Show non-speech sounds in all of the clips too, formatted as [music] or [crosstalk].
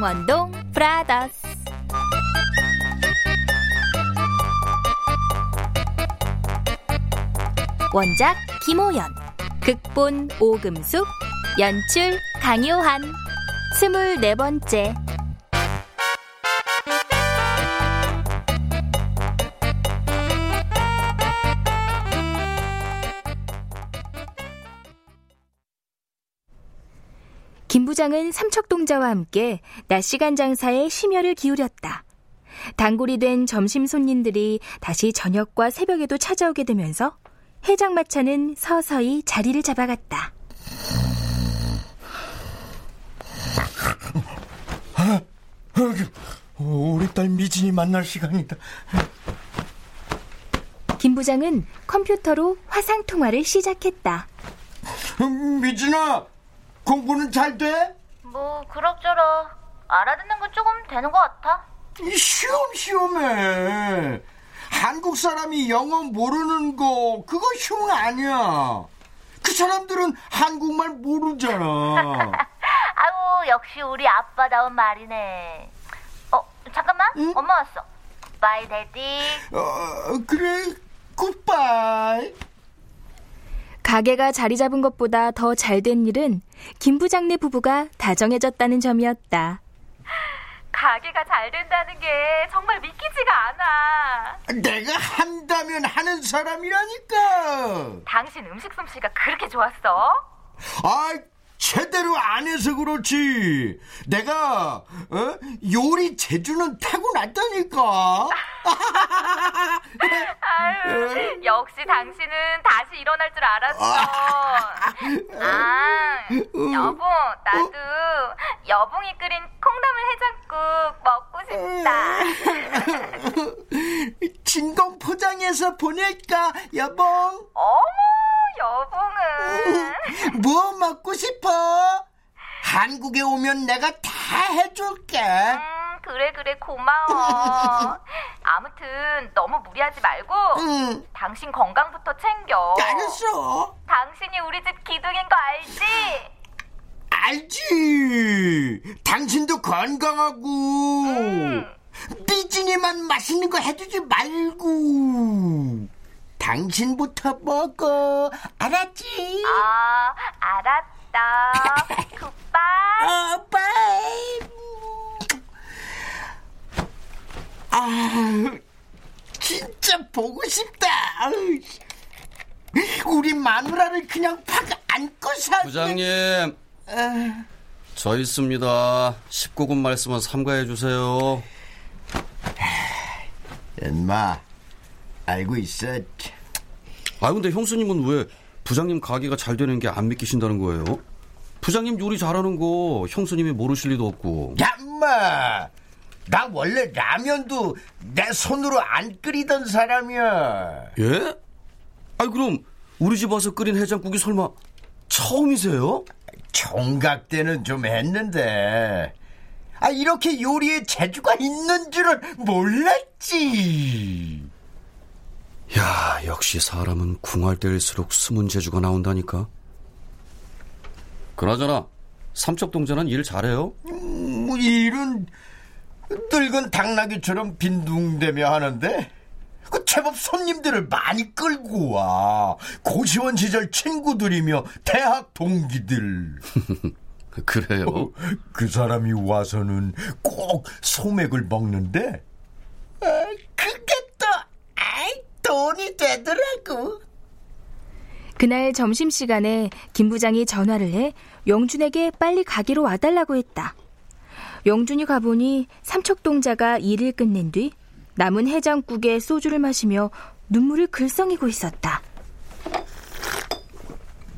망원동 브라더스. 원작 김호연 극본 오금숙 연출 강요한. 스물네 번째 부장은 삼척동자와 함께 낮 시간 장사에 심혈을 기울였다. 단골이 된 점심 손님들이 다시 저녁과 새벽에도 찾아오게 되면서 해장마차는 서서히 자리를 잡아갔다. 우리 딸 미진이 만날 시간이다. 김 부장은 컴퓨터로 화상 통화를 시작했다. 미진아, 공부는 잘 돼? 뭐 그럭저럭 알아듣는 건 조금 되는 것 같아. 시험시험해. 한국 사람이 영어 모르는 거 그거 흉 아니야. 그 사람들은 한국말 모르잖아. [laughs] 아우 역시 우리 아빠다운 말이네. 어 잠깐만 응? 엄마 왔어. Bye Daddy. 어, 그래, Goodbye. 가게가 자리 잡은 것보다 더 잘 된 일은 김 부장네 부부가 다정해졌다는 점이었다. 가게가 잘 된다는 게 정말 믿기지가 않아. 내가 한다면 하는 사람이라니까. 당신 음식 솜씨가 그렇게 좋았어? 아, 제대로 안 해서 그렇지. 내가 어? 요리 재주는 타고났다니까. 아유, 역시 당신은 다시 일어날 줄 알았어. 아, 여보, 나도 여봉이 끓인 콩나물 해장국 먹고 싶다. [laughs] 진공 포장해서 보낼까, 여봉? 어머, 여봉은. 뭐 먹고 싶어? 한국에 오면 내가 다 해줄게. 음, 그래, 그래, 고마워. [laughs] 아무튼 너무 무리하지 말고 응. 당신 건강부터 챙겨. 알았어. 당신이 우리 집 기둥인 거 알지? 알지. 당신도 건강하고. 음. 삐진이만 맛있는 거 해주지 말고. 당신부터 먹어. 알았지? 아, 알았다. [laughs] 굿바이. 어, 빠이. 아, 진짜 보고 싶다. 우리 마누라를 그냥 팍 안고 살. 부장님, 저 있습니다. 19금 말씀은 삼가해 주세요. 엄마, 알고 있어. 아 근데 형수님은 왜 부장님 가게가 잘 되는 게 안 믿기신다는 거예요? 부장님 요리 잘하는 거 형수님이 모르실 리도 없고. 야, 엄마. 나 원래 라면도 내 손으로 안 끓이던 사람이야. 예? 아 그럼 우리 집 와서 끓인 해장국이 설마 처음이세요? 총각 때는 좀 했는데 아 이렇게 요리에 재주가 있는 줄은 몰랐지. 야 역시 사람은 궁할 때일수록 숨은 재주가 나온다니까. 그나저나 삼척 동자는 일 잘해요? 음, 뭐 일은 늙은 당나귀처럼 빈둥대며 하는데 그 제법 손님들을 많이 끌고 와. 고시원 시절 친구들이며 대학 동기들. [laughs] 그래요? 어, 그 사람이 와서는 꼭 소맥을 먹는데 아, 아이, 돈이 되더라고. 그날 점심시간에 김 부장이 전화를 해 영준에게 빨리 가기로 와달라고 했다. 영준이 가보니 삼척동자가 일을 끝낸 뒤 남은 해장국에 소주를 마시며 눈물을 글썽이고 있었다.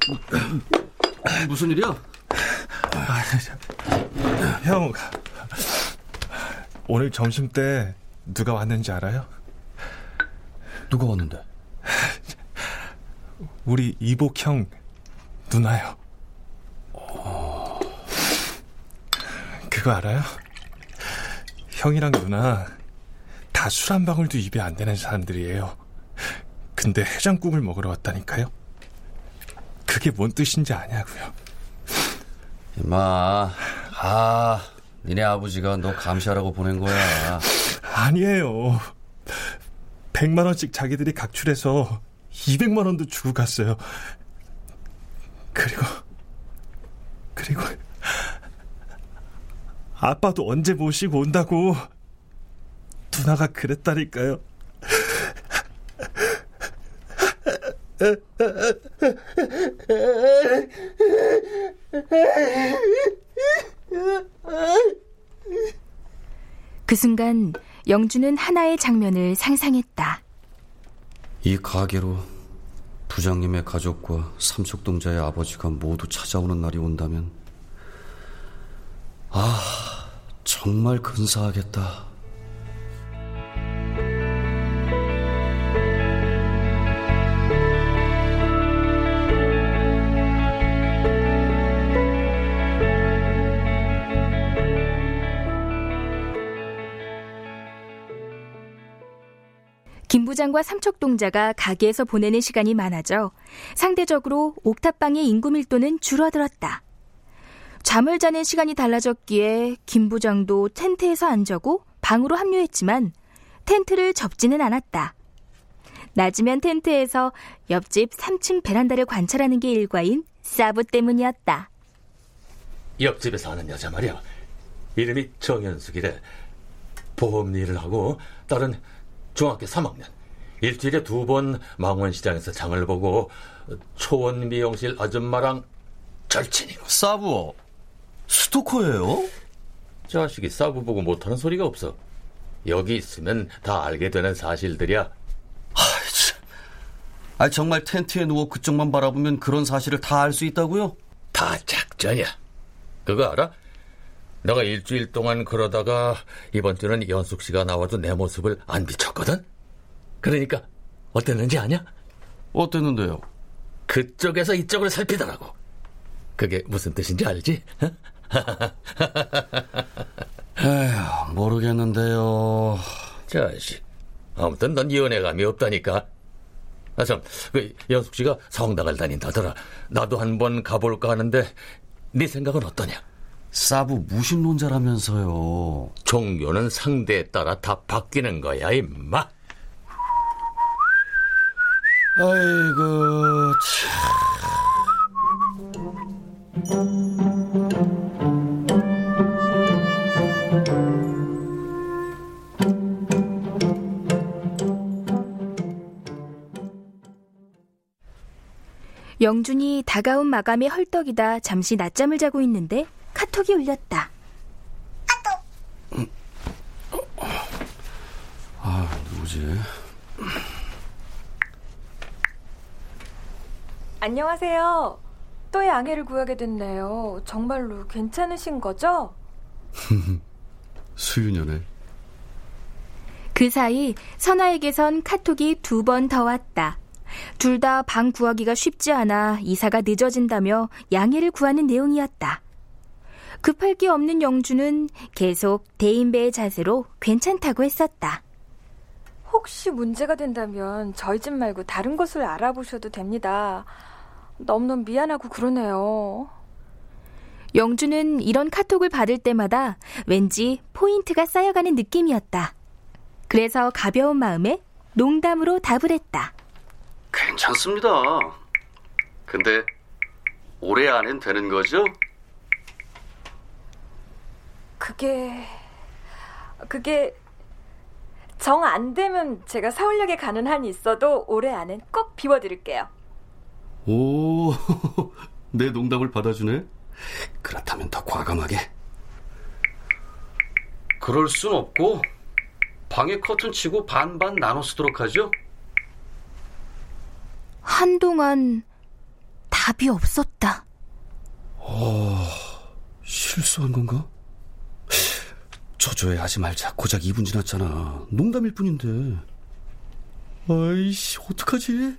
[coughs] 무슨 일이야? 형, 오늘 점심 때 누가 왔는지 알아요? 누가 왔는데? 우리 이복 형 누나요. 그거 알아요? 형이랑 누나 다 술 한 방울도 입에 안 되는 사람들이에요. 근데 해장국을 먹으러 왔다니까요. 그게 뭔 뜻인지 아냐고요. 임마, 아, 니네 아버지가 너 감시하라고 보낸 거야. 아니에요. 100만 원씩 자기들이 각출해서 200만 원도 주고 갔어요. 그리고 그리고 아빠도 언제 모시고 온다고 누나가 그랬다니까요. 그 순간 영주는 하나의 장면을 상상했다. 이 가게로 부장님의 가족과 삼척동자의 아버지가 모두 찾아오는 날이 온다면 아 정말 근사하겠다. 김 부장과 삼척동자가 가게에서 보내는 시간이 많아져 상대적으로 옥탑방의 인구 밀도는 줄어들었다. 잠을 자는 시간이 달라졌기에 김 부장도 텐트에서 안 자고 방으로 합류했지만 텐트를 접지는 않았다. 낮이면 텐트에서 옆집 3층 베란다를 관찰하는 게 일과인 사부 때문이었다. 옆집에 사는 여자 말이야. 이름이 정현숙이래. 보험 일을 하고 딸은 중학교 3학년. 일주일에 두 번 망원시장에서 장을 보고 초원 미용실 아줌마랑 절친이고. 사부 스토커예요? 자식이 사부 보고 못하는 소리가 없어. 여기 있으면 다 알게 되는 사실들이야. 아 정말 텐트에 누워 그쪽만 바라보면 그런 사실을 다 알 수 있다고요? 다 작전이야. 그거 알아? 내가 일주일 동안 그러다가 이번 주는 연숙 씨가 나와도 내 모습을 안 비췄거든? 그러니까 어땠는지 아냐? 어땠는데요? 그쪽에서 이쪽을 살피더라고. 그게 무슨 뜻인지 알지? [laughs] 에휴, 모르겠는데요. 자식. 아무튼 넌 연애감이 없다니까. 아, 참, 그, 연숙 씨가 성당을 다닌다더라. 나도 한번 가볼까 하는데, 네 생각은 어떠냐? 사부 무신론자라면서요. 종교는 상대에 따라 다 바뀌는 거야, 임마. 아이고, 영준이 다가온 마감에 헐떡이다 잠시 낮잠을 자고 있는데 카톡이 울렸다. 아, 누구지? 안녕하세요. 또 양해를 구하게 됐네요. 정말로 괜찮으신 거죠? [laughs] 수윤여네. 그 사이 선아에게선 카톡이 두 번 더 왔다. 둘 다 방 구하기가 쉽지 않아 이사가 늦어진다며 양해를 구하는 내용이었다. 급할 게 없는 영주는 계속 대인배의 자세로 괜찮다고 했었다. 혹시 문제가 된다면 저희 집 말고 다른 곳을 알아보셔도 됩니다. 너무너무 미안하고 그러네요. 영주는 이런 카톡을 받을 때마다 왠지 포인트가 쌓여가는 느낌이었다. 그래서 가벼운 마음에 농담으로 답을 했다. 괜찮습니다. 근데 올해 안엔 되는 거죠? 그게 그게 정 안 되면 제가 서울역에 가는 한이 있어도 올해 안엔 꼭 비워드릴게요. 오, [laughs] 내 농담을 받아주네. 그렇다면 더 과감하게. 그럴 순 없고 방에 커튼 치고 반반 나눠 쓰도록 하죠. 한동안 답이 없었다. 어, 실수한 건가? 저조해하지 말자. 고작 2분 지났잖아. 농담일 뿐인데. 아이씨, 어떡하지?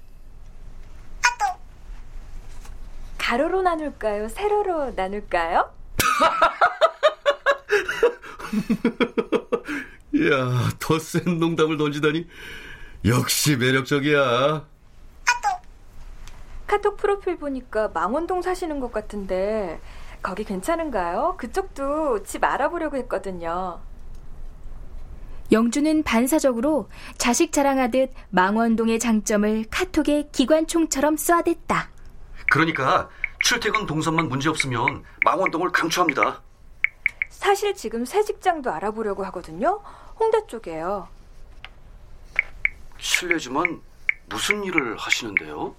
가로로 나눌까요? 세로로 나눌까요? [laughs] 이야, 더 센 농담을 던지다니. 역시 매력적이야. 카톡 프로필 보니까 망원동 사시는 것 같은데 거기 괜찮은가요? 그쪽도 집 알아보려고 했거든요. 영주는 반사적으로 자식 자랑하듯 망원동의 장점을 카톡에 기관총처럼 쏘아댔다. 그러니까 출퇴근 동선만 문제없으면 망원동을 강추합니다. 사실 지금 새 직장도 알아보려고 하거든요. 홍대 쪽에요. 실례지만 무슨 일을 하시는데요?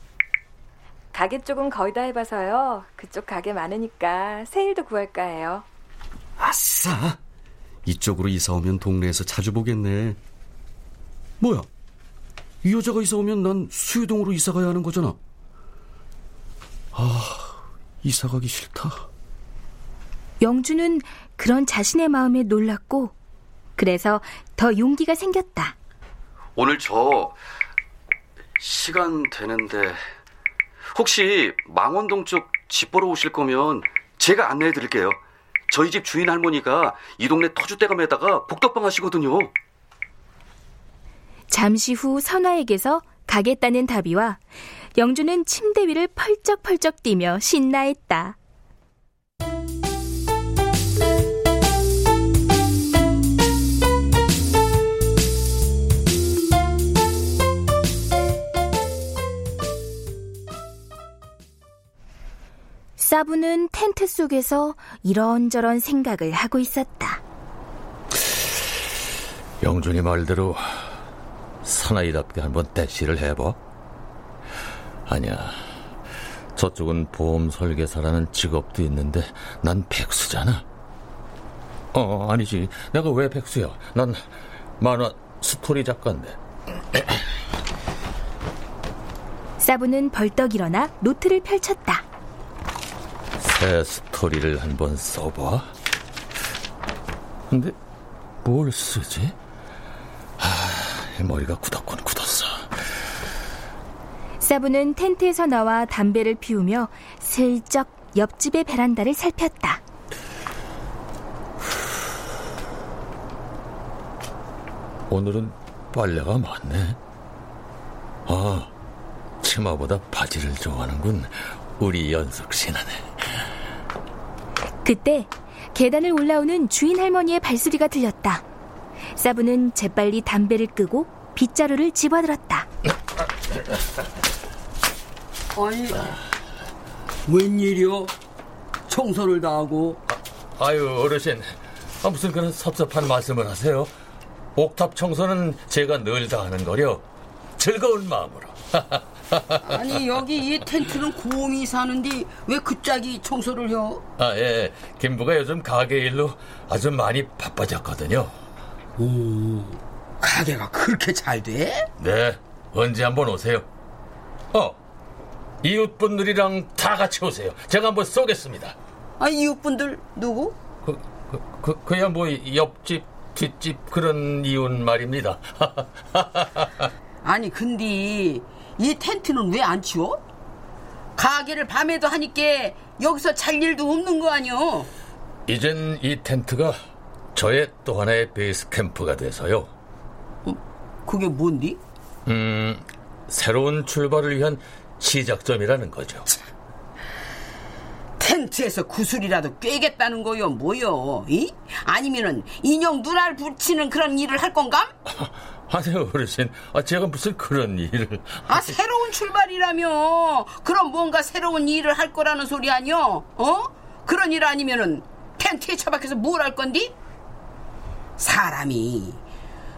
가게 쪽은 거의 다 해봐서요. 그쪽 가게 많으니까 새 일도 구할까 해요. 아싸! 이쪽으로 이사 오면 동네에서 자주 보겠네. 뭐야? 이 여자가 이사 오면 난 수유동으로 이사 가야 하는 거잖아. 아, 이사 가기 싫다. 영주는 그런 자신의 마음에 놀랐고, 그래서 더 용기가 생겼다. 오늘 저 시간 되는데 혹시 망원동 쪽 집 보러 오실 거면 제가 안내해 드릴게요. 저희 집 주인 할머니가 이 동네 터줏대감에다가 복덕방 하시거든요. 잠시 후 선아에게서 가겠다는 답이와 영주는 침대 위를 펄쩍펄쩍 뛰며 신나했다. 사부는 텐트 속에서 이런저런 생각을 하고 있었다. 영준이 말대로 사나이답게 한번 대시를 해봐. 아니야. 저쪽은 보험 설계사라는 직업도 있는데 난 백수잖아. 어, 아니지. 내가 왜 백수야? 난 만화 스토리 작가인데. [clears throat] 사부는 벌떡 일어나 노트를 펼쳤다. 새 스토리를 한번 써봐. 근데 뭘 쓰지? 아, 머리가 굳었군 굳었 어. 사부는 텐트에서 나와 담배를 피우며 슬쩍 옆집의 베란다를 살폈다. 오늘은 빨래가 많네. 아, 치마보다 바지를 좋아하는군. 우리 연숙 씨는. 그때 계단을 올라오는 주인 할머니의 발소리가 들렸다. 사부는 재빨리 담배를 끄고 빗자루를 집어들었다. [laughs] 아니, 웬일이요? 청소를 다 하고. 아유, 어르신. 아, 무슨 그런 섭섭한 말씀을 하세요? 옥탑 청소는 제가 늘 다 하는 거려. 즐거운 마음으로. [laughs] 아니, 여기 이 텐트는 고음이 사는데 왜 그 짝이 청소를 해? 아, 예. 김부가 요즘 가게 일로 아주 많이 바빠졌거든요. 오, 가게가 그렇게 잘 돼? 네. 언제 한번 오세요. 어, 이웃분들이랑 다 같이 오세요. 제가 한번 쏘겠습니다. 아, 이웃분들 누구? 그, 그, 그, 그야 뭐 옆집, 뒷집 그런 이웃 말입니다. 아니, 근데 이 텐트는 왜 안 치워? 가게를 밤에도 하니까 여기서 잘 일도 없는 거 아니오? 이젠 이 텐트가 저의 또 하나의 베이스 캠프가 돼서요. 어, 그게 뭔디? 음, 새로운 출발을 위한 시작점이라는 거죠. 텐트에서 구슬이라도 꿰겠다는 거요, 뭐요? 이? 아니면은 인형 눈알 붙이는 그런 일을 할 건가? [laughs] 아니요, 어르신. 아, 제가 무슨 그런 일을. 아, 새로운 출발이라며. 그럼 뭔가 새로운 일을 할 거라는 소리 아니요? 어? 그런 일 아니면은 텐트에 처박혀서 뭘 할 건디? 사람이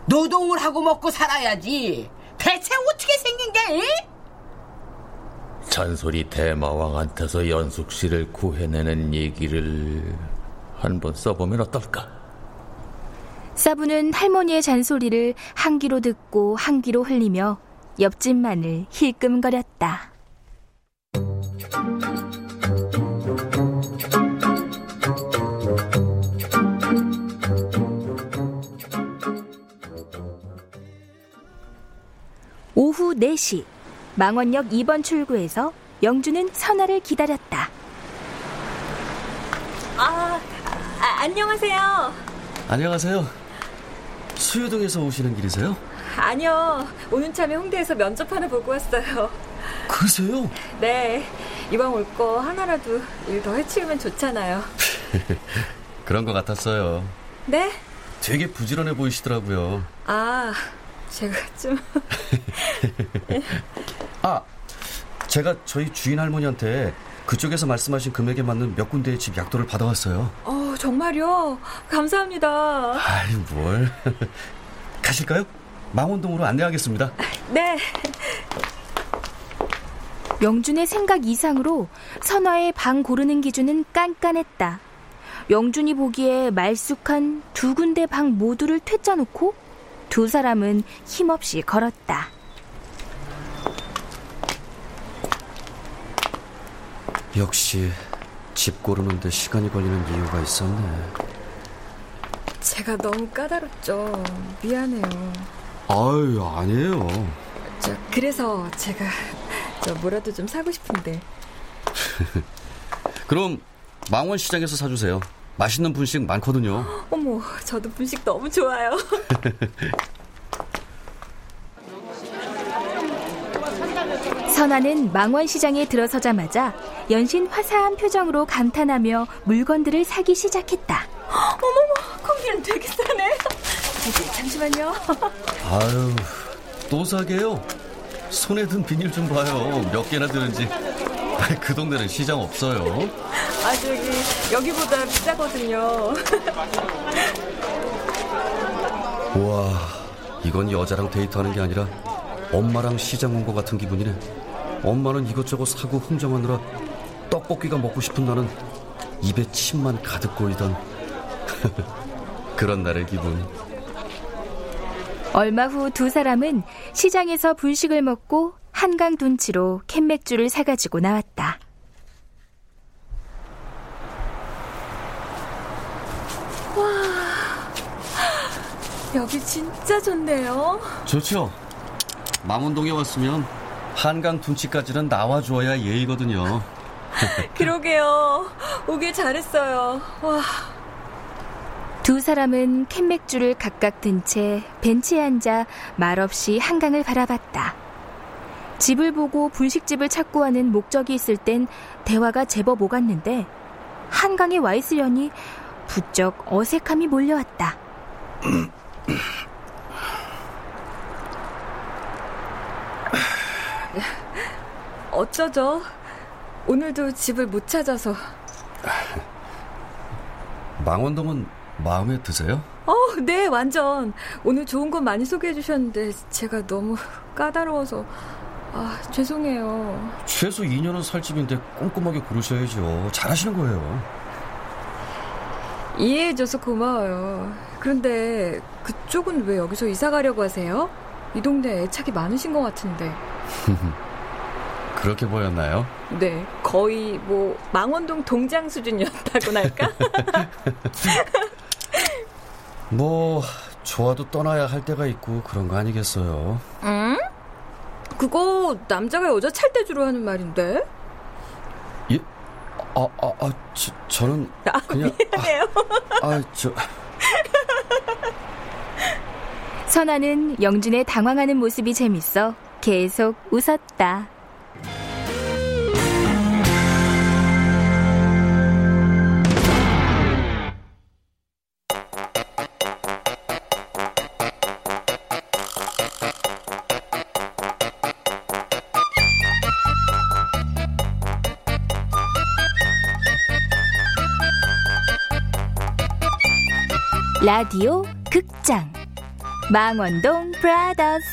노동을 하고 먹고 살아야지. 대체 어떻게 생긴 게? 잔소리 대마왕한테서 연숙 씨를 구해내는 얘기를 한번 써보면 어떨까? 사부는 할머니의 잔소리를 한 귀로 듣고 한 귀로 흘리며 옆집만을 힐끔거렸다. 오후 4시 망원역 2번 출구에서 영주는 선아를 기다렸다. 아, 아 안녕하세요. 안녕하세요. 수유동에서 오시는 길이세요? 아니요. 오는 참에 홍대에서 면접 하나 보고 왔어요. 그러세요? 네. 이왕 올 거 하나라도 일 더 해치우면 좋잖아요. [laughs] 그런 것 같았어요. 네? 되게 부지런해 보이시더라고요. 아, 제가 좀. 아, 제가 저희 주인 할머니한테 그쪽에서 말씀하신 금액에 맞는 몇 군데의 집 약도를 받아왔어요. 어, 정말요? 감사합니다. 아이, 뭘. 가실까요? 망원동으로 안내하겠습니다. 네. 영준의 생각 이상으로 선화의 방 고르는 기준은 깐깐했다. 영준이 보기에 말쑥한 두 군데 방 모두를 퇴짜 놓고 두 사람은 힘없이 걸었다. 역시 집 고르는데 시간이 걸리는 이유가 있었네. 제가 너무 까다롭죠. 미안해요. 아유, 아니에요. 저 그래서 제가 저 뭐라도 좀 사고 싶은데. [laughs] 그럼 망원 시장에서 사주세요. 맛있는 분식 많거든요. 어머, 저도 분식 너무 좋아요. [laughs] 선아는 망원시장에 들어서자마자 연신 화사한 표정으로 감탄하며 물건들을 사기 시작했다. [gasps] 어머머, 콩비는 되게 싸네. 잠시만요. [laughs] 아유, 또 사게요? 손에 든 비닐 좀 봐요. 몇 개나 드는지. 그 동네는 시장 없어요. 아, 저기, 여기보다 비싸거든요. [laughs] 우와, 이건 여자랑 데이트하는 게 아니라 엄마랑 시장 온 것 같은 기분이네. 엄마는 이것저것 사고 흥정하느라 떡볶이가 먹고 싶은 나는 입에 침만 가득 고이던 [laughs] 그런 날의 기분. 얼마 후 두 사람은 시장에서 분식을 먹고 한강 둔치로 캔맥주를 사가지고 나왔다. 여기 진짜 좋네요. 좋죠. 망원동에 왔으면 한강 둔치까지는 나와줘야 예의거든요. [laughs] 그러게요. 오길 잘했어요. 와. 두 사람은 캔맥주를 각각 든 채 벤치에 앉아 말없이 한강을 바라봤다. 집을 보고 분식집을 찾고 하는 목적이 있을 땐 대화가 제법 오갔는데 한강에 와 있으려니 부쩍 어색함이 몰려왔다. [laughs] 어쩌죠? 오늘도 집을 못 찾아서. 망원동은 마음에 드세요? 어, 네, 완전. 오늘 좋은 건 많이 소개해 주셨는데 제가 너무 까다로워서 아, 죄송해요. 최소 2년은 살 집인데 꼼꼼하게 고르셔야죠. 잘하시는 거예요. 이해해줘서 고마워요. 그런데 그쪽은 왜 여기서 이사 가려고 하세요? 이 동네 애착이 많으신 것 같은데. [laughs] 그렇게 보였나요? 네, 거의 뭐 망원동 동장 수준이었다고나 할까? [laughs] 뭐 좋아도 떠나야 할 때가 있고 그런 거 아니겠어요? 응? 그거 남자가 여자 찰대 주로 하는 말인데. 예? 아, 아, 아, 저, 저는 그냥 미안해요. 아, 아, 저 선아는 영준의 당황하는 모습이 재밌어 계속 웃었다. 라디오 극장 망원동 브라더스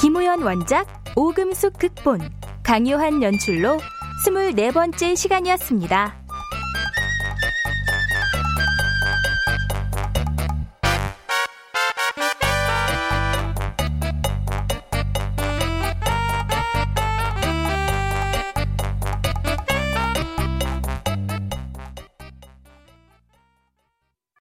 김우현 원작 오금숙 극본 강요한 연출로 24번째 시간이었습니다.